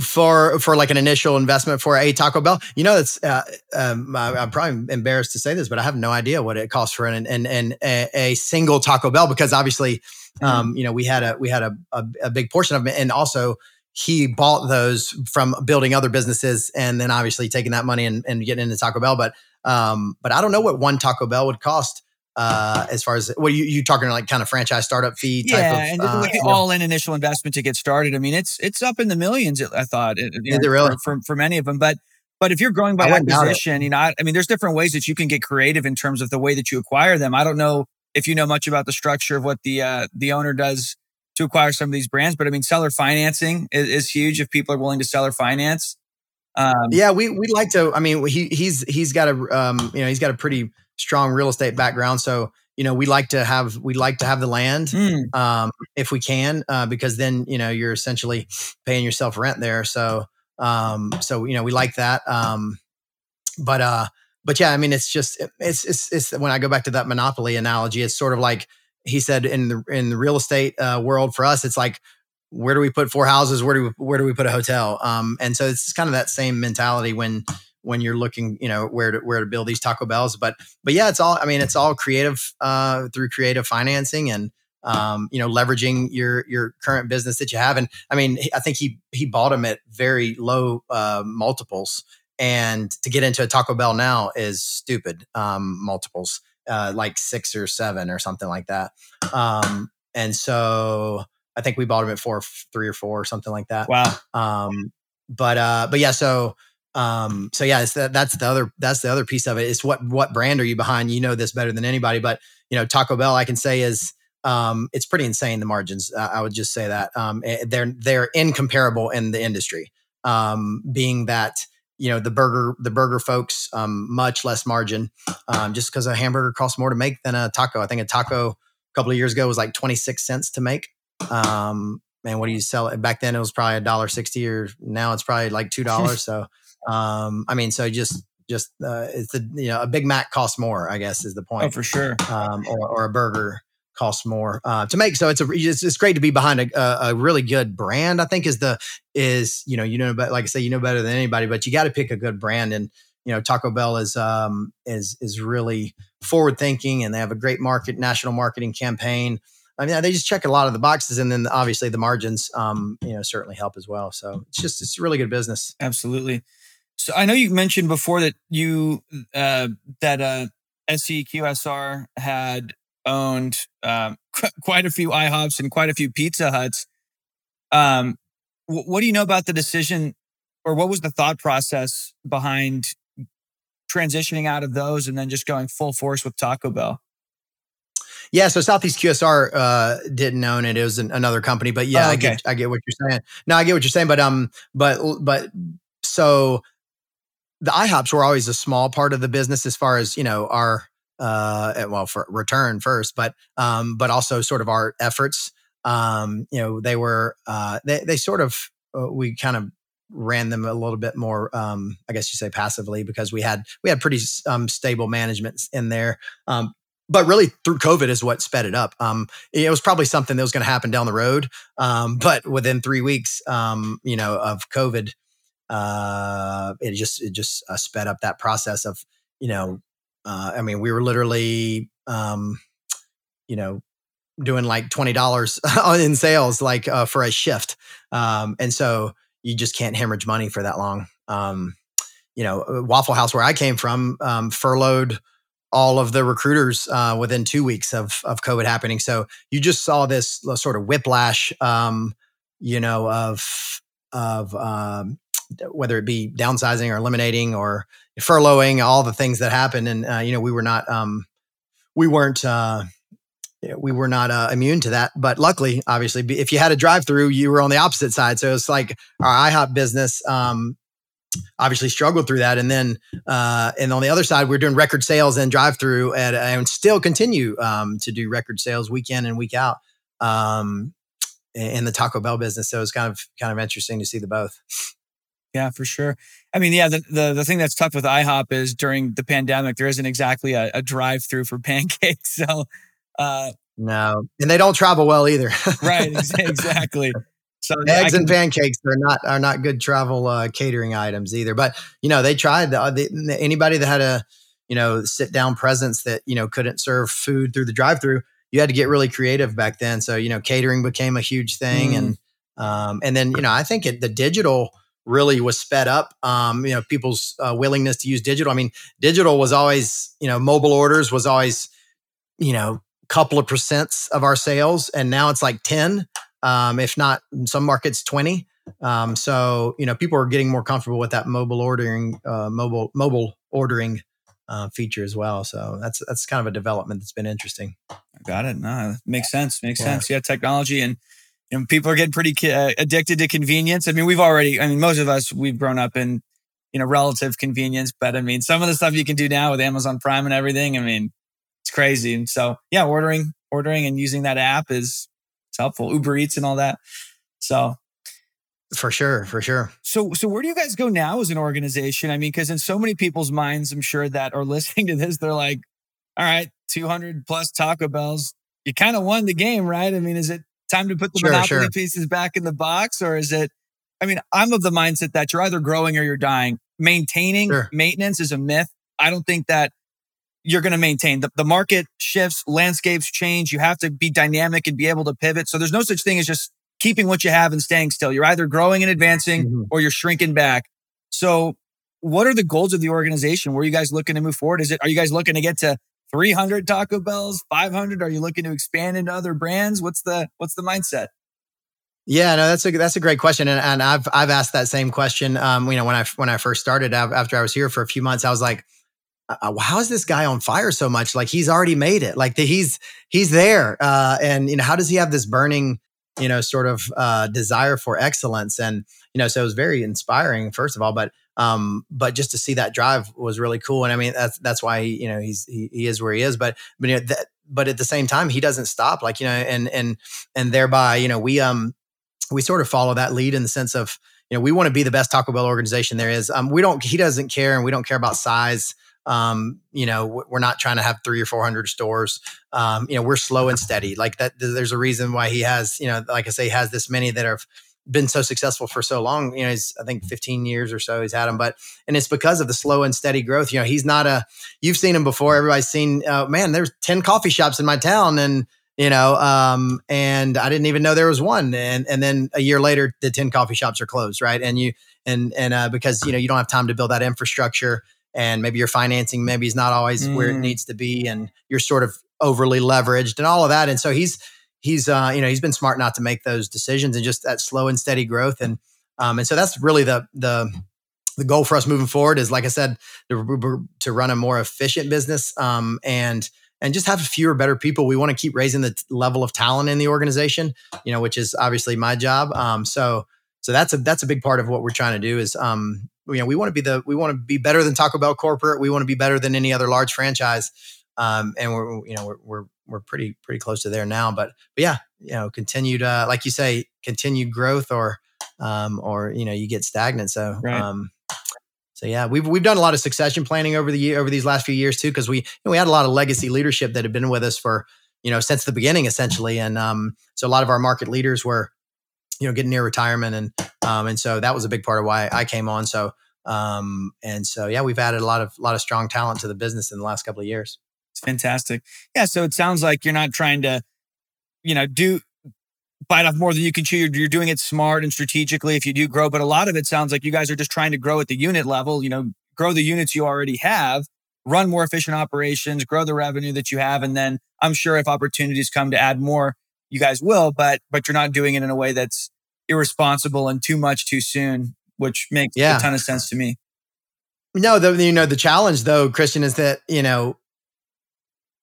For for like an initial investment for a Taco Bell, you know, that's uh, um, I, am probably embarrassed to say this, but I have no idea what it costs for an and and a, a, single Taco Bell because obviously, mm-hmm. um, you know, we had a we had a, a, a big portion of it, and also he bought those from building other businesses and then obviously taking that money and, and getting into Taco Bell. But um, but I don't know what one Taco Bell would cost uh, as far as what you you talking like kind of franchise startup fee type yeah, of, and uh, like all in initial investment to get started. I mean, it's it's up in the millions. I thought, you know, it really? for, for many of them, but. But if you're growing by acquisition, you know, I, I mean, there's different ways that you can get creative in terms of the way that you acquire them. I don't know if you know much about the structure of what the uh, the owner does to acquire some of these brands. But I mean, seller financing is, is huge if people are willing to seller finance. Um, yeah, we we like to. I mean, he he's he's got a um, you know he's got a pretty strong real estate background, so you know, we like to have we like to have the land Mm, um, if we can, uh, because then you know you're essentially paying yourself rent there. So um, so you know we like that. Um, but uh, but yeah, I mean it's just it's it's it's when I go back to that monopoly analogy, it's sort of like he said in the in the real estate uh, world for us, it's like where do we put four houses? Where do we where do we put a hotel? Um, and so it's kind of that same mentality when when you're looking, you know, where to where to build these Taco Bells. But but yeah, it's all I mean, it's all creative uh, through creative financing and um, you know, leveraging your your current business that you have. And I mean, I think he he bought them at very low uh, multiples. And to get into a Taco Bell now is stupid um, multiples, uh, like six or seven or something like that. Um, and so I think we bought them at four, three or four or something like that. wow. Um, but uh, but yeah, so um, so yeah, it's that, that's the other that's the other piece of it. It's what what brand are you behind? You know this better than anybody. But you know, Taco Bell, I can say is um, it's pretty insane the margins. Uh, I would just say that um, eh, they're they're incomparable in the industry. Um, being that you know the burger the burger folks um, much less margin um, just because a hamburger costs more to make than a taco. I think a taco a couple of years ago was like twenty six cents to make. Um, and what do you sell it back then? It was probably a dollar sixty, or now it's probably like two dollars. so, um, I mean, so just just uh, it's the you know a Big Mac costs more. I guess is the point. Oh, point, for sure. um, or, or a burger costs more uh, to make. So it's a it's, it's great to be behind a, a, really good brand. I think is the is you know you know but like I say you know better than anybody, but you got to pick a good brand and. You know, Taco Bell is um, is is really forward thinking, and they have a great market national marketing campaign. I mean, they just check a lot of the boxes, and then obviously the margins, um, you know, certainly help as well. So it's just it's really good business. Absolutely. So I know you mentioned before that you uh, that uh, SEQSR had owned um, qu- quite a few IHOPs and quite a few Pizza Huts. Um, wh- what do you know about the decision, or what was the thought process behind transitioning out of those and then just going full force with Taco Bell? Yeah, so Southeast QSR uh, didn't own it; it was an, another company. But yeah, Oh, I get I get what you're saying. No, I get what you're saying. But um, but but so the IHOPs were always a small part of the business as far as you know our uh well for return first, but um, but also sort of our efforts. Um, you know, they were uh, they they sort of uh, we kind of ran them a little bit more um i guess you say passively because we had we had pretty um stable management in there um but really through COVID is what sped it up. Um, it was probably something that was going to happen down the road. Um, but within three weeks, um, you know, of COVID, uh, it just, it just uh, sped up that process of, you know, uh, I mean, we were literally, um, you know, doing like $20 in sales, like uh, for a shift. Um, and so you just can't hemorrhage money for that long. Um, you know, Waffle House, where I came from, um, furloughed all of the recruiters uh, within two weeks of of COVID happening. So you just saw this sort of whiplash, um, you know, of of um, whether it be downsizing or eliminating or furloughing, all the things that happened. And uh, you know, we were not um, we weren't. Uh, we were not uh, immune to that, but luckily, obviously, if you had a drive-through, you were on the opposite side. So it's like our IHOP business um, obviously struggled through that, and then uh, and on the other side, we're doing record sales and drive-through, and, and still continue um, to do record sales week in and week out um, in the Taco Bell business. So it's kind of kind of interesting to see the both. Yeah, for sure. I mean, yeah, the, the the thing that's tough with IHOP is during the pandemic, there isn't exactly a, a drive through for pancakes. So, uh, No, and they don't travel well either. right, exactly. So Eggs can- and pancakes are not are not good travel uh, catering items either. But you know, they tried. Uh, the, anybody that had a you know sit down presence that you know couldn't serve food through the drive through, you had to get really creative back then. So you know, catering became a huge thing, and um, and then you know, I think it, the digital really was sped up. Um, you know, people's uh, willingness to use digital. I mean, digital was always you know, mobile orders was always you know, couple of percents of our sales, and now it's like ten um, if not in some markets 20 um, so you know people are getting more comfortable with that mobile ordering uh, mobile mobile ordering uh, feature as well so that's that's kind of a development that's been interesting Got it. No, makes sense. Makes Yeah. sense. Yeah, technology and you know, people are getting pretty ki- uh, addicted to convenience. I mean, we've already. I mean, most of us we've grown up in you know relative convenience, but I mean, some of the stuff you can do now with Amazon Prime and everything. I mean, it's crazy. And so, yeah, ordering, ordering and using that app is it's helpful. Uber Eats and all that. So for sure, for sure. So, so where do you guys go now as an organization? I mean, because in so many people's minds, I'm sure that are listening to this, they're like, "All right, 200 plus Taco Bells, you kind of won the game, right? I mean, is it time to put the sure, monopoly sure. pieces back in the box, or is it? I mean, I'm of the mindset that you're either growing or you're dying. Maintaining sure. maintenance is a myth. I don't think that you're going to maintain. The, the market shifts, landscapes change. You have to be dynamic and be able to pivot. So there's no such thing as just keeping what you have and staying still. You're either growing and advancing mm-hmm. or you're shrinking back. So what are the goals of the organization? Where are you guys looking to move forward? Is it, are you guys looking to get to 300 Taco Bells, 500? Are you looking to expand into other brands? What's the, what's the mindset? Yeah, no, that's a that's a great question, and, and I've I've asked that same question. Um, you know, when I when I first started after I was here for a few months, I was like, uh, uh, how is this guy on fire so much? Like he's already made it. Like the, he's he's there. Uh, and you know, how does he have this burning, you know, sort of uh, desire for excellence? And you know, so it was very inspiring, first of all. But um, but just to see that drive was really cool. And I mean, that's that's why he, you know he's he, he is where he is. But but you know, that, but at the same time, he doesn't stop. Like you know, and and and thereby, you know, we um we sort of follow that lead in the sense of you know we want to be the best Taco Bell organization there is. Um, we don't. He doesn't care, and we don't care about size. Um, you know, we're not trying to have three or 400 stores. Um, you know, we're slow and steady. Like that, there's a reason why he has, you know, like I say, has this many that have been so successful for so long. You know, he's, I think 15 years or so he's had him, but, and it's because of the slow and steady growth. You know, he's not a, you've seen him before. Everybody's seen, uh, man, there's 10 coffee shops in my town and, you know, um, and I didn't even know there was one. And, and then a year later, the 10 coffee shops are closed. Right. And you, and, and, uh, because, you know, you don't have time to build that infrastructure and maybe your financing maybe is not always mm. where it mm. needs to be and you're sort of overly leveraged and all of that and so he's he's uh you know he's been smart not to make those decisions and just that slow and steady growth and um and so that's really the the the goal for us moving forward is like i said to, to run a more efficient business um and and just have fewer better people we want to keep raising the t- level of talent in the organization you know which is obviously my job um so so that's a that's a big part of what we're trying to do is um you know we want to be the we want to be better than Taco Bell corporate. We want to be better than any other large franchise. Um, and we're you know we're, we're we're pretty pretty close to there now. But but yeah, you know, continued uh, like you say, continued growth or um, or you know you get stagnant. So right. um, so yeah, we've we've done a lot of succession planning over the year over these last few years too because we you know, we had a lot of legacy leadership that had been with us for you know since the beginning essentially, and um, so a lot of our market leaders were you know getting near retirement and um, and so that was a big part of why I came on. So um, and so yeah, we've added a lot of a lot of strong talent to the business in the last couple of years. It's fantastic. Yeah, so it sounds like you're not trying to, you know, do bite off more than you can chew. You're, you're doing it smart and strategically if you do grow, but a lot of it sounds like you guys are just trying to grow at the unit level. You know, grow the units you already have, run more efficient operations, grow the revenue that you have, and then I'm sure if opportunities come to add more, you guys will. But but you're not doing it in a way that's irresponsible and too much too soon, which makes yeah. a ton of sense to me. No, the you know the challenge though, Christian, is that you know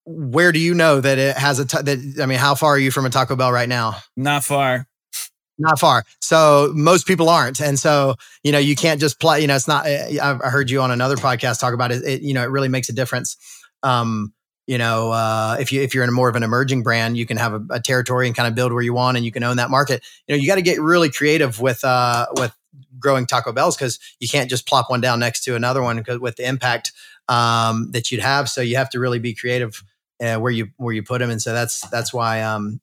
where do you know that it has a t- that I mean, how far are you from a Taco Bell right now? Not far. Not far. So most people aren't, and so you know you can't just play. You know, it's not. Eh, I heard you on another podcast talk about it. it you know, it really makes a difference. Um, you know, uh, if you if you're in a more of an emerging brand, you can have a, a, territory and kind of build where you want, and you can own that market. You know, you got to get really creative with uh, with growing Taco Bells because you can't just plop one down next to another one with the impact um, that you'd have. So you have to really be creative uh, where you where you put them, and so that's that's why um,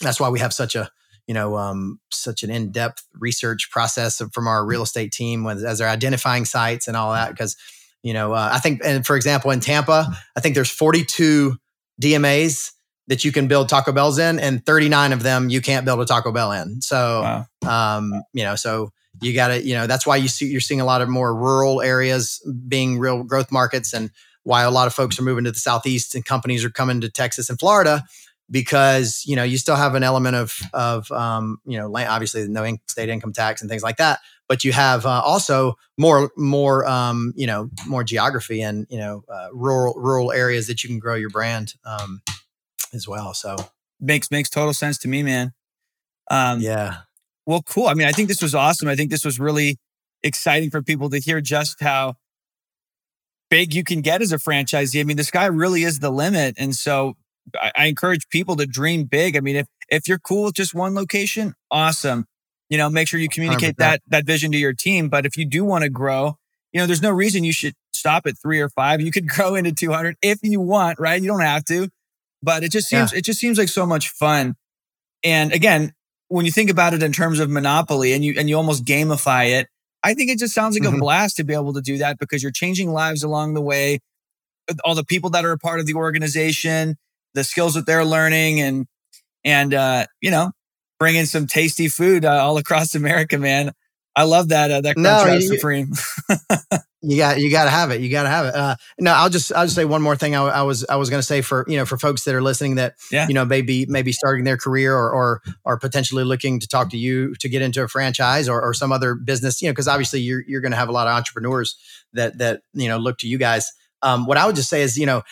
that's why we have such a you know um, such an in depth research process from our real estate team as they're identifying sites and all that because you know, uh, I think, and for example, in Tampa, I think there's 42 DMAs that you can build Taco Bells in, and 39 of them you can't build a Taco Bell in. So, wow. um, you know, so you got to, you know, that's why you see you're seeing a lot of more rural areas being real growth markets, and why a lot of folks are moving to the southeast and companies are coming to Texas and Florida because you know you still have an element of of um, you know obviously no state income tax and things like that but you have uh, also more more um, you know more geography and you know uh, rural rural areas that you can grow your brand um, as well. So makes makes total sense to me, man. Um, yeah. Well, cool. I mean, I think this was awesome. I think this was really exciting for people to hear just how big you can get as a franchisee. I mean, the sky really is the limit. And so I, I encourage people to dream big. I mean, if if you're cool with just one location, awesome. You know, make sure you communicate that that vision to your team. But if you do want to grow, you know, there's no reason you should stop at three or five. You could grow into 200 if you want, right? You don't have to, but it just seems, yeah. it just seems like so much fun. And again, when you think about it in terms of monopoly and you, and you almost gamify it, I think it just sounds like mm-hmm. a blast to be able to do that because you're changing lives along the way. All the people that are a part of the organization, the skills that they're learning and, and, uh, you know, bringing some tasty food uh, all across America, man. I love that, uh, that no, you, supreme. you got, you got to have it. You got to have it. Uh, no, I'll just, I'll just say one more thing. I, I was, I was going to say for, you know, for folks that are listening that, yeah. you know, maybe, maybe starting their career or, or, or potentially looking to talk to you to get into a franchise or, or some other business, you know, cause obviously you're, you're going to have a lot of entrepreneurs that, that, you know, look to you guys. Um, what I would just say is, you know,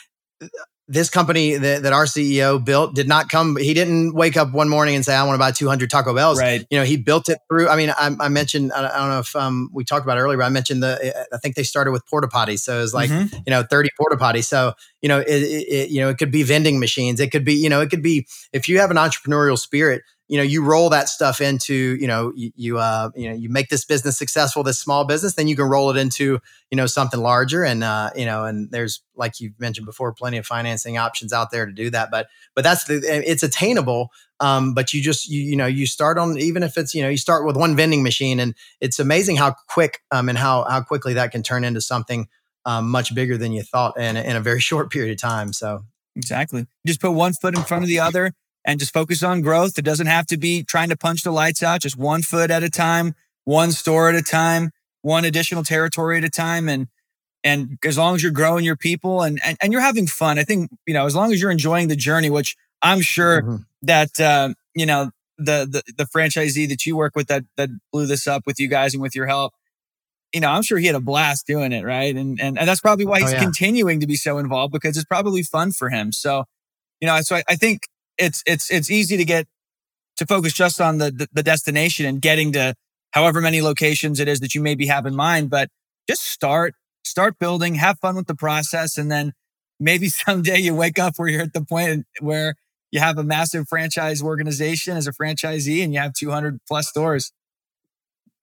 this company that, that our CEO built did not come. He didn't wake up one morning and say, "I want to buy 200 Taco Bells." Right. You know, he built it through. I mean, I, I mentioned. I don't know if um, we talked about earlier, but I mentioned the. I think they started with porta potties, so it was like mm-hmm. you know 30 porta potties. So you know, it, it, you know, it could be vending machines. It could be you know, it could be if you have an entrepreneurial spirit you know you roll that stuff into you know you, you uh you know you make this business successful this small business then you can roll it into you know something larger. And uh you know and there's like you mentioned before plenty of financing options out there to do that. But but that's the it's attainable um but you just you, you know you start on even if it's you know you start with one vending machine and it's amazing how quick um and how how quickly that can turn into something um, much bigger than you thought in, in a very short period of time. So exactly. Just put one foot in front of the other and just focus on growth. It doesn't have to be trying to punch the lights out, just one foot at a time, one store at a time, one additional territory at a time. And, and as long as you're growing your people and, and, and you're having fun, I think, you know, as long as you're enjoying the journey, which I'm sure mm-hmm. that, uh, you know, the, the, the franchisee that you work with that, that blew this up with you guys and with your help, you know, I'm sure he had a blast doing it. Right. And, and, and that's probably why oh, he's oh, yeah. continuing to be so involved because it's probably fun for him. So, you know, so I, I think it's it's it's easy to get to focus just on the, the, the destination and getting to however many locations it is that you maybe have in mind. But just start start building, have fun with the process, and then maybe someday you wake up where you're at the point where you have a massive franchise organization as a franchisee and you have 200 plus stores.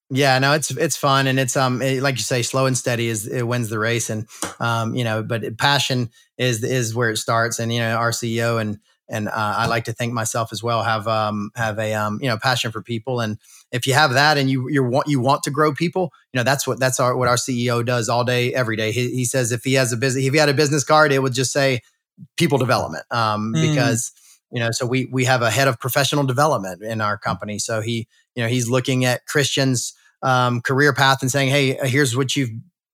Yeah, no, it's it's fun and it's um it, like you say, slow and steady is it wins the race and um you know, but passion is is where it starts and you know our CEO and and uh, I like to think myself as well have um, have a um, you know passion for people. And if you have that and you you want you want to grow people you know that's what that's our what our CEO does all day every day. He, he says if he has a business if he had a business card it would just say people development um, mm. because you know so we we have a head of professional development in our company. So he you know he's looking at Christian's um, career path and saying hey here's what you've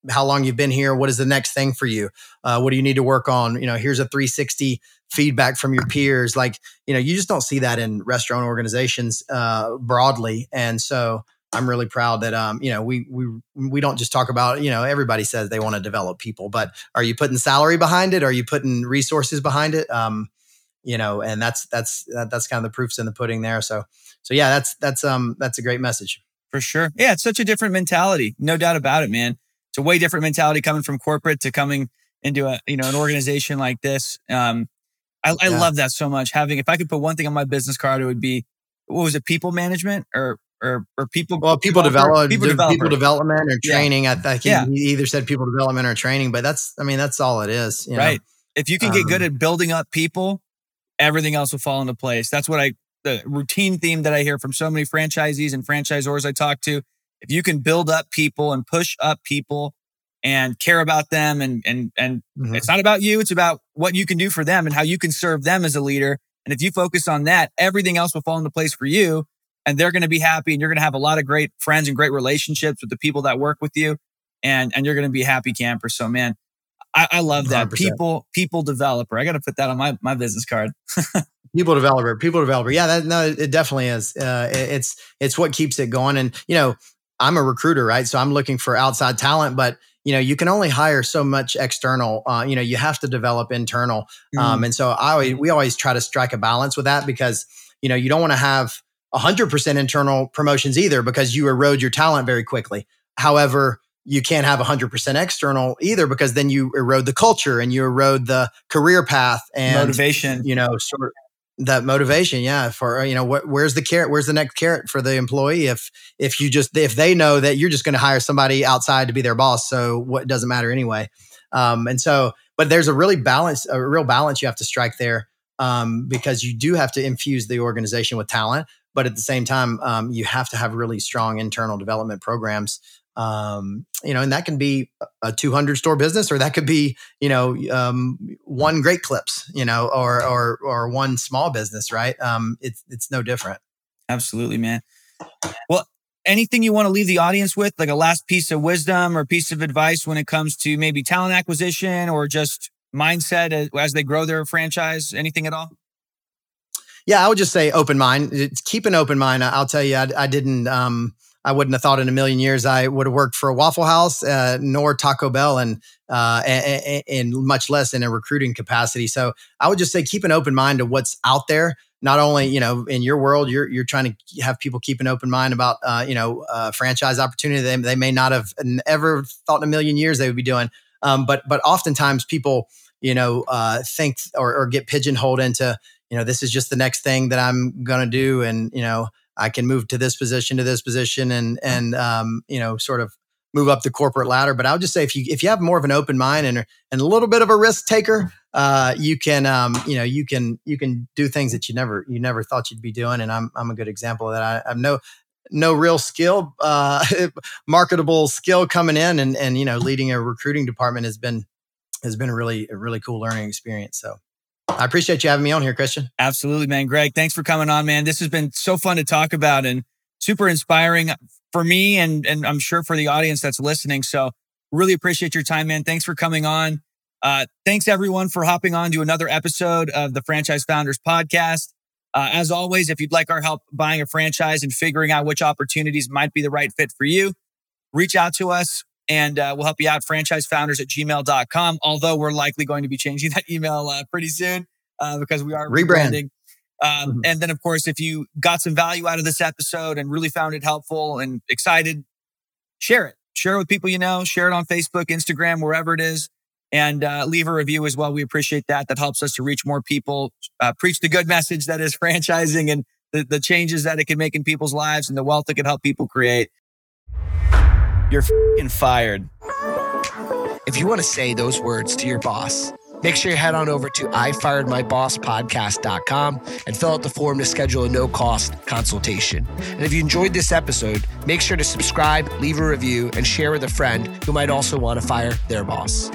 how long you've been here what is the next thing for you? Uh, what do you need to work on? You know here's a 360 feedback from your peers. Like you know you just don't see that in restaurant organizations uh, broadly. And so i'm really proud that um you know we we we don't just talk about you know everybody says they want to develop people but are you putting salary behind it? Are you putting resources behind it? Um you know and that's that's that's kind of the proofs in the pudding there. So so yeah that's that's um that's a great message. For sure. Yeah it's such a different mentality no doubt about it man it's a way different mentality coming from corporate to coming into a you know an organization like this um I, I yeah. love that so much. Having, if I could put one thing on my business card, it would be, what was it, people management or or or people? Well, people develop people, people development or training. Yeah. I, think yeah. he either said people development or training, but that's, I mean, that's all it is. right. Know? If you can get um, good at building up people, everything else will fall into place. That's what I, the routine theme that I hear from so many franchisees and franchisors I talk to. If you can build up people and push up people and care about them and and and mm-hmm. it's not about you it's about what you can do for them and how you can serve them as a leader. And if you focus on that everything else will fall into place for you and they're going to be happy and you're going to have a lot of great friends and great relationships with the people that work with you and and you're going to be happy camper. So man I, I love that. 100%. people people developer. I got to put that on my my business card. People developer people developer. Yeah that no it definitely is. Uh, it, it's it's what keeps it going. And you know i'm a recruiter right? So i'm looking for outside talent but you know you can only hire so much external uh, you know you have to develop internal um, mm. um, and so i always, we always try to strike a balance with that because you know you don't want to have 100% internal promotions either because you erode your talent very quickly. However you can't have 100% external either because then you erode the culture and you erode the career path and motivation. you know sort of that motivation yeah for you know where's the carrot where's the next carrot for the employee if if you just if they know that you're just going to hire somebody outside to be their boss so what doesn't matter anyway. Um, and so but there's a really balance a real balance you have to strike there um, because you do have to infuse the organization with talent but at the same time um, you have to have really strong internal development programs um, you know, and that can be a 200 store business, or that could be, you know, um, one great clips, you know, or or or one small business, right? Um, it's it's no different. Absolutely, man. Well, anything you want to leave the audience with, like a last piece of wisdom or piece of advice when it comes to maybe talent acquisition or just mindset as, as they grow their franchise? Anything at all? Yeah, I would just say open mind. Keep an open mind. I'll tell you, I, I didn't. Um, I wouldn't have thought in a million years I would have worked for a Waffle House uh, nor Taco Bell, and, uh, and, and much less in a recruiting capacity. So I would just say keep an open mind to what's out there. Not only you know in your world, you're you're trying to have people keep an open mind about uh, you know franchise opportunity they, they may not have ever thought in a million years they would be doing. Um, but but oftentimes people you know uh, think or, or get pigeonholed into you know this is just the next thing that I'm going to do, and you know I can move to this position to this position and and um, you know sort of move up the corporate ladder. But I'll just say if you if you have more of an open mind and and a little bit of a risk taker, uh, you can um, you know you can you can do things that you never you never thought you'd be doing. And I'm I'm a good example of that. I, I have no no real skill, uh, marketable skill coming in, and and you know leading a recruiting department has been has been a really a really cool learning experience. So I appreciate you having me on here, Christian. Absolutely, man. Greg, thanks for coming on, man. This has been so fun to talk about and super inspiring for me and, and I'm sure for the audience that's listening. So really appreciate your time, man. Thanks for coming on. Uh, thanks everyone for hopping on to another episode of the Franchise Founders Podcast. Uh, as always, if you'd like our help buying a franchise and figuring out which opportunities might be the right fit for you, reach out to us and uh, we'll help you out franchisefounders at gmail.com. Although we're likely going to be changing that email uh, pretty soon uh, because we are rebranding. Um, mm-hmm. And then, of course, if you got some value out of this episode and really found it helpful and excited, share it. Share it with people you know. Share it on Facebook, Instagram, wherever it is. And uh, leave a review as well. We appreciate that. That helps us to reach more people, uh, preach the good message that is franchising and the, the changes that it can make in people's lives and the wealth it can help people create. You're fired. If you want to say those words to your boss, make sure you head on over to ifiredmybosspodcast.com and fill out the form to schedule a no cost consultation. And if you enjoyed this episode, make sure to subscribe, leave a review, and share with a friend who might also want to fire their boss.